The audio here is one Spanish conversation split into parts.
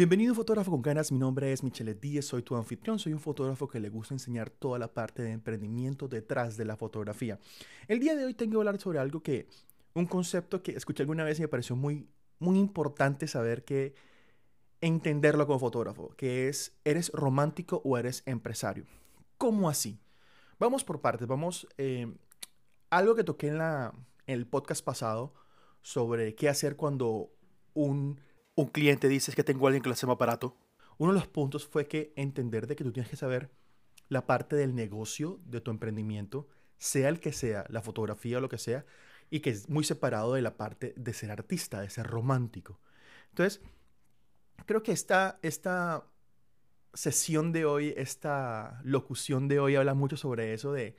Bienvenido fotógrafo con ganas, mi nombre es Michele Díez, soy tu anfitrión, soy un fotógrafo que le gusta enseñar toda la parte de emprendimiento detrás de la fotografía. El día de hoy tengo que hablar sobre algo que, un concepto que escuché alguna vez y me pareció muy, muy importante saber que entenderlo como fotógrafo, que es, ¿eres romántico o eres empresario? ¿Cómo así? Vamos por partes, vamos, eh, algo que toqué en, la, en el podcast pasado sobre qué hacer cuando un un cliente dice que tengo a alguien que lo hace más. Uno de los puntos fue que entender de que tú tienes que saber la parte del negocio de tu emprendimiento, sea el que sea, la fotografía o lo que sea, y que es muy separado de la parte de ser artista, de ser romántico. Entonces, creo que esta, esta sesión de hoy, esta locución de hoy habla mucho sobre eso, de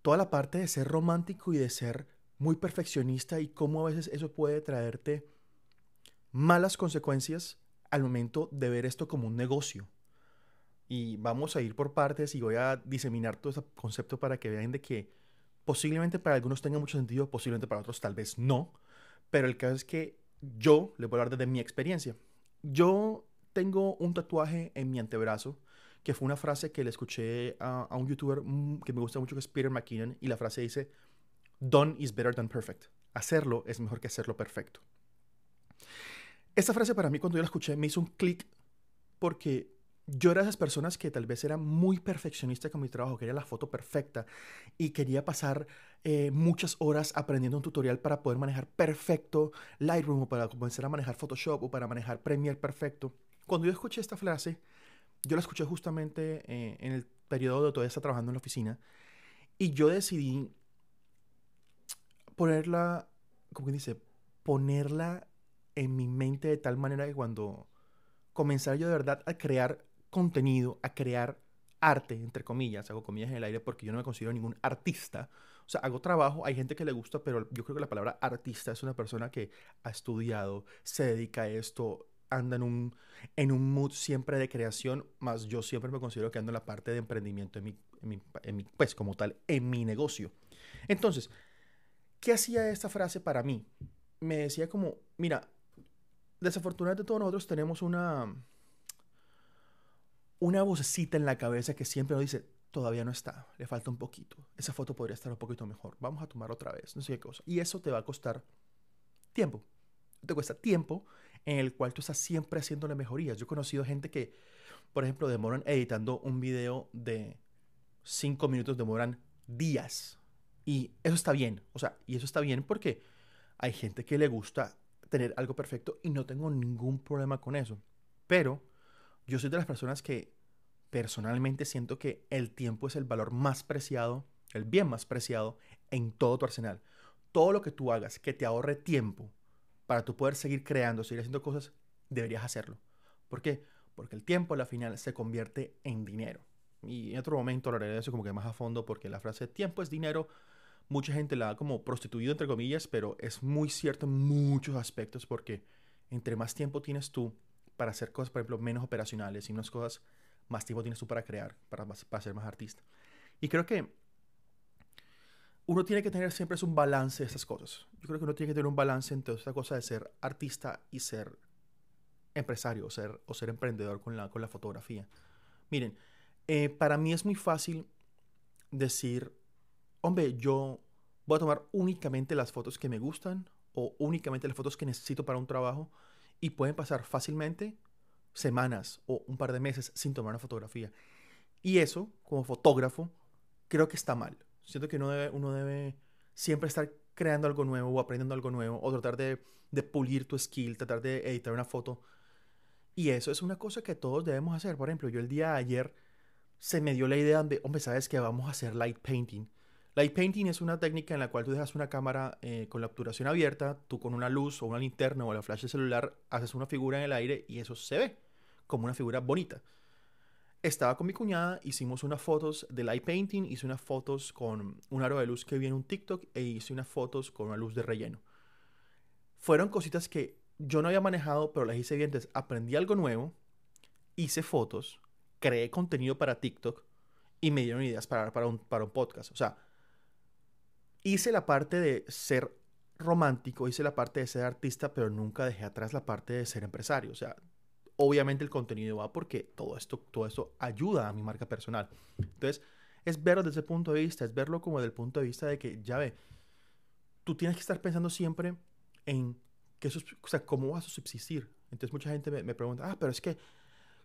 toda la parte de ser romántico y de ser muy perfeccionista y cómo a veces eso puede traerte malas consecuencias al momento de ver esto como un negocio. Y vamos a ir por partes y voy a diseminar todo ese concepto para que vean de que posiblemente para algunos tenga mucho sentido, posiblemente para otros tal vez no. Pero el caso es que yo, le voy a hablar desde mi experiencia. Yo tengo un tatuaje en mi antebrazo que fue una frase que le escuché a, a un youtuber que me gusta mucho que es Peter McKinnon y la frase dice, done is better than perfect. Hacerlo es mejor que hacerlo perfecto. Esta frase para mí cuando yo la escuché me hizo un clic porque yo era de esas personas que tal vez era muy perfeccionista con mi trabajo, quería la foto perfecta y quería pasar eh, muchas horas aprendiendo un tutorial para poder manejar perfecto Lightroom o para comenzar a manejar Photoshop o para manejar Premiere perfecto. Cuando yo escuché esta frase, yo la escuché justamente eh, en el periodo donde todavía estaba trabajando en la oficina y yo decidí ponerla, ¿cómo que dice? Ponerla en mi mente de tal manera que cuando comenzara yo de verdad a crear contenido, a crear arte, entre comillas, hago comillas en el aire porque yo no me considero ningún artista. O sea, hago trabajo, hay gente que le gusta, pero yo creo que la palabra artista es una persona que ha estudiado, se dedica a esto, anda en un, en un mood siempre de creación, más yo siempre me considero que ando en la parte de emprendimiento, en mi, en mi, pues como tal, en mi negocio. Entonces, ¿qué hacía esta frase para mí? Me decía como, mira, desafortunadamente todos nosotros tenemos una, una vocecita en la cabeza que siempre nos dice, todavía no está, le falta un poquito, esa foto podría estar un poquito mejor, vamos a tomar otra vez, no sé qué cosa. Y eso te va a costar tiempo. Te cuesta tiempo en el cual tú estás siempre haciéndole mejorías. Yo he conocido gente que, por ejemplo, demoran editando un video de 5 minutos, demoran días. Y eso está bien. O sea, y eso está bien porque hay gente que le gusta tener algo perfecto y no tengo ningún problema con eso. Pero yo soy de las personas que personalmente siento que el tiempo es el valor más preciado, el bien más preciado en todo tu arsenal. Todo lo que tú hagas que te ahorre tiempo para tú poder seguir creando, seguir haciendo cosas, deberías hacerlo. ¿Por qué? Porque el tiempo a la final se convierte en dinero. Y en otro momento hablaré de eso como que más a fondo porque la frase tiempo es dinero mucha gente la ha como prostituido, entre comillas, pero es muy cierto en muchos aspectos porque entre más tiempo tienes tú para hacer cosas, por ejemplo, menos operacionales y unas cosas, más tiempo tienes tú para crear, para, para ser más artista. Y creo que uno tiene que tener siempre un balance de esas cosas. Yo creo que uno tiene que tener un balance entre esta cosa de ser artista y ser empresario o ser, o ser emprendedor con la, con la fotografía. Miren, eh, para mí es muy fácil decir, hombre, yo voy a tomar únicamente las fotos que me gustan o únicamente las fotos que necesito para un trabajo y pueden pasar fácilmente semanas o un par de meses sin tomar una fotografía. Y eso, como fotógrafo, creo que está mal. Siento que uno debe, uno debe siempre estar creando algo nuevo o aprendiendo algo nuevo o tratar de, de pulir tu skill, tratar de editar una foto. Y eso es una cosa que todos debemos hacer. Por ejemplo, yo el día de ayer se me dio la idea de, hombre, ¿sabes que Vamos a hacer light painting. Light painting es una técnica en la cual tú dejas una cámara eh, con la obturación abierta, tú con una luz o una linterna o la flash de celular haces una figura en el aire y eso se ve como una figura bonita. Estaba con mi cuñada, hicimos unas fotos de light painting, hice unas fotos con un aro de luz que vi en un TikTok e hice unas fotos con una luz de relleno. Fueron cositas que yo no había manejado, pero las hice bien. Entonces aprendí algo nuevo, hice fotos, creé contenido para TikTok y me dieron ideas para, para, un, para un podcast. O sea, hice la parte de ser romántico, hice la parte de ser artista, pero nunca dejé atrás la parte de ser empresario. O sea, obviamente el contenido va porque todo esto, todo esto ayuda a mi marca personal. Entonces, es verlo desde ese punto de vista, es verlo como desde el punto de vista de que, ya ve, tú tienes que estar pensando siempre en que o sea, cómo vas a subsistir. Entonces mucha gente me, me pregunta, ah, pero es que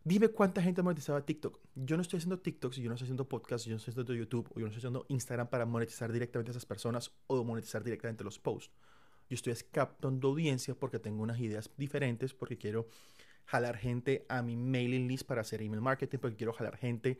Dime cuánta gente monetizaba TikTok. Yo no estoy haciendo TikToks, yo no estoy haciendo podcasts, yo no estoy haciendo YouTube, o yo no estoy haciendo Instagram para monetizar directamente a esas personas o monetizar directamente los posts. Yo estoy captando audiencia porque tengo unas ideas diferentes, porque quiero jalar gente a mi mailing list para hacer email marketing, porque quiero jalar gente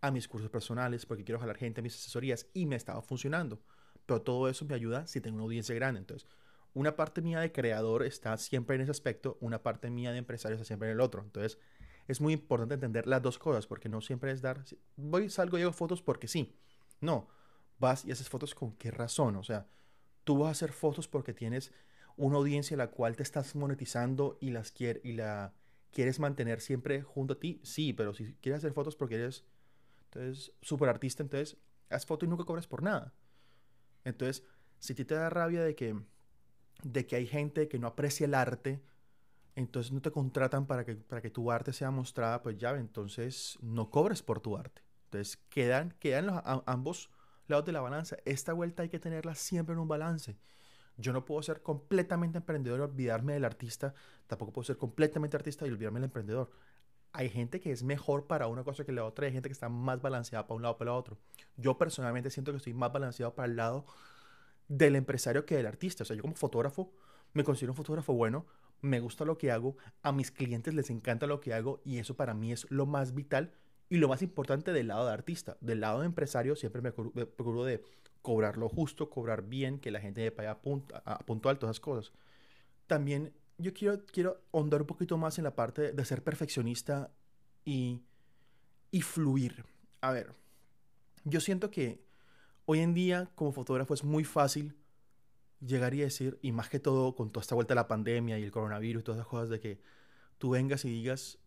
a mis cursos personales, porque quiero jalar gente a mis asesorías y me estaba funcionando. Pero todo eso me ayuda si tengo una audiencia grande. Entonces, una parte mía de creador está siempre en ese aspecto, una parte mía de empresario está siempre en el otro. Entonces, es muy importante entender las dos cosas, porque no siempre es dar, voy, salgo y hago fotos porque sí. No, vas y haces fotos con qué razón. O sea, tú vas a hacer fotos porque tienes una audiencia la cual te estás monetizando y, las quiere, y la quieres mantener siempre junto a ti. Sí, pero si quieres hacer fotos porque eres entonces, súper artista, entonces haz fotos y nunca cobras por nada. Entonces, si a ti te da rabia de que, de que hay gente que no aprecia el arte, entonces no te contratan para que, para que tu arte sea mostrada, pues ya, entonces no cobres por tu arte. Entonces quedan, quedan los, ambos lados de la balanza. Esta vuelta hay que tenerla siempre en un balance. Yo no puedo ser completamente emprendedor y olvidarme del artista, tampoco puedo ser completamente artista y olvidarme del emprendedor. Hay gente que es mejor para una cosa que la otra, hay gente que está más balanceada para un lado o para el otro. Yo personalmente siento que estoy más balanceado para el lado del empresario que del artista. O sea, yo como fotógrafo me considero un fotógrafo bueno, me gusta lo que hago, a mis clientes les encanta lo que hago y eso para mí es lo más vital y lo más importante del lado de artista. Del lado de empresario siempre me procuro de cobrar lo justo, cobrar bien, que la gente me pague a punto, a puntual, todas esas cosas. También yo quiero, quiero ahondar un poquito más en la parte de ser perfeccionista y, y fluir. A ver, yo siento que hoy en día como fotógrafo es muy fácil llegaría a decir, y más que todo con toda esta vuelta de la pandemia y el coronavirus y todas esas cosas, de que tú vengas y digas,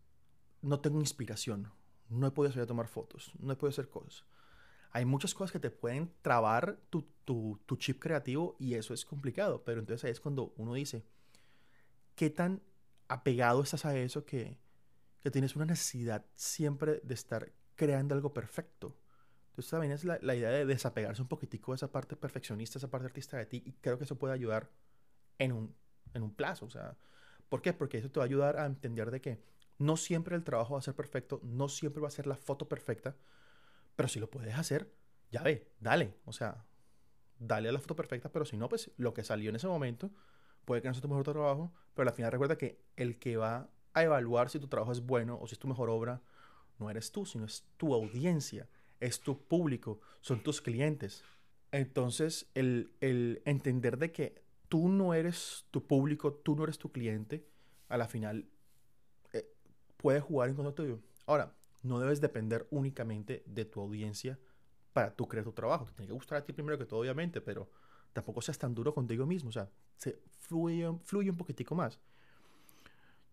no tengo inspiración, no he podido salir a tomar fotos, no he podido hacer cosas. Hay muchas cosas que te pueden trabar tu, tu, tu chip creativo y eso es complicado, pero entonces ahí es cuando uno dice, ¿qué tan apegado estás a eso que, que tienes una necesidad siempre de estar creando algo perfecto? Entonces también es la, idea de desapegarse un poquitico de esa parte perfeccionista, esa parte artista de ti, y creo que eso puede ayudar en un, en un plazo. O sea, ¿por qué? Porque eso te va a ayudar a entender de que no siempre el trabajo va a ser perfecto, no siempre va a ser la foto perfecta, pero si lo puedes hacer, ya ve, dale. O sea, dale a la foto perfecta, pero si no, pues lo que salió en ese momento puede que no sea tu mejor trabajo, pero al final recuerda que el que va a evaluar si tu trabajo es bueno o si es tu mejor obra, no eres tú, sino es tu audiencia es tu público, son tus clientes. Entonces, el, entender de que tú no eres tu público, tú no eres tu cliente, a la final eh, puede jugar en contra tuyo. Ahora, no debes depender únicamente de tu audiencia para tú crear tu trabajo. Te tiene que gustar a ti primero que todo, obviamente, pero tampoco seas tan duro contigo mismo. O sea, se fluye, fluye un poquitico más.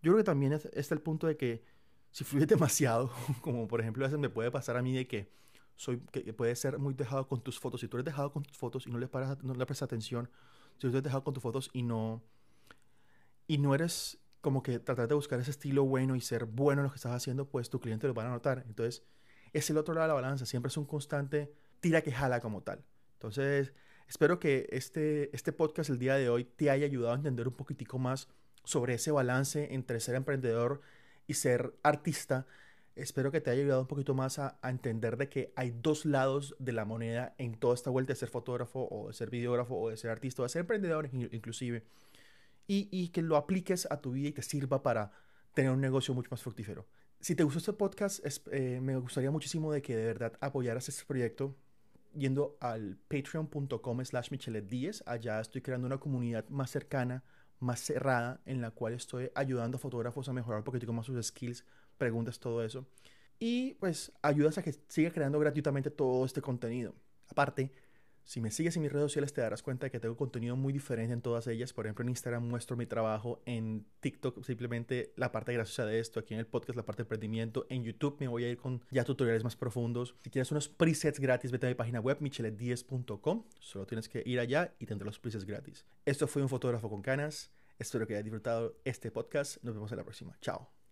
Yo creo que también está el punto de que si fluye demasiado, como por ejemplo a veces me puede pasar a mí de que soy, que puede ser muy dejado con tus fotos. Si tú eres dejado con tus fotos y no le, paras, no le prestas atención, si tú eres dejado con tus fotos y no, y no eres como que tratar de buscar ese estilo bueno y ser bueno en lo que estás haciendo, pues tu cliente lo van a notar. Entonces, es el otro lado de la balanza. Siempre es un constante tira que jala como tal. Entonces, espero que este, este podcast el día de hoy te haya ayudado a entender un poquitico más sobre ese balance entre ser emprendedor y ser artista Espero que te haya ayudado un poquito más a, entender de que hay dos lados de la moneda en toda esta vuelta de ser fotógrafo o de ser videógrafo o de ser artista o de ser emprendedor inclusive. Y, que lo apliques a tu vida y te sirva para tener un negocio mucho más fructífero. Si te gustó este podcast, eh, me gustaría muchísimo de que de verdad apoyaras este proyecto yendo al patreon.com slash michelet10. Allá estoy creando una comunidad más cercana, más cerrada, en la cual estoy ayudando a fotógrafos a mejorar un poquitico más sus skills preguntas, todo eso. Y pues ayudas a que siga creando gratuitamente todo este contenido. Aparte, si me sigues en mis redes sociales te darás cuenta de que tengo contenido muy diferente en todas ellas. Por ejemplo, en Instagram muestro mi trabajo, en TikTok simplemente la parte graciosa de esto, aquí en el podcast la parte de emprendimiento, en YouTube me voy a ir con ya tutoriales más profundos. Si quieres unos presets gratis, vete a mi página web michelet10.com. Solo tienes que ir allá y tendrás los presets gratis. Esto fue un fotógrafo con canas. Espero que hayas disfrutado este podcast. Nos vemos en la próxima. Chao.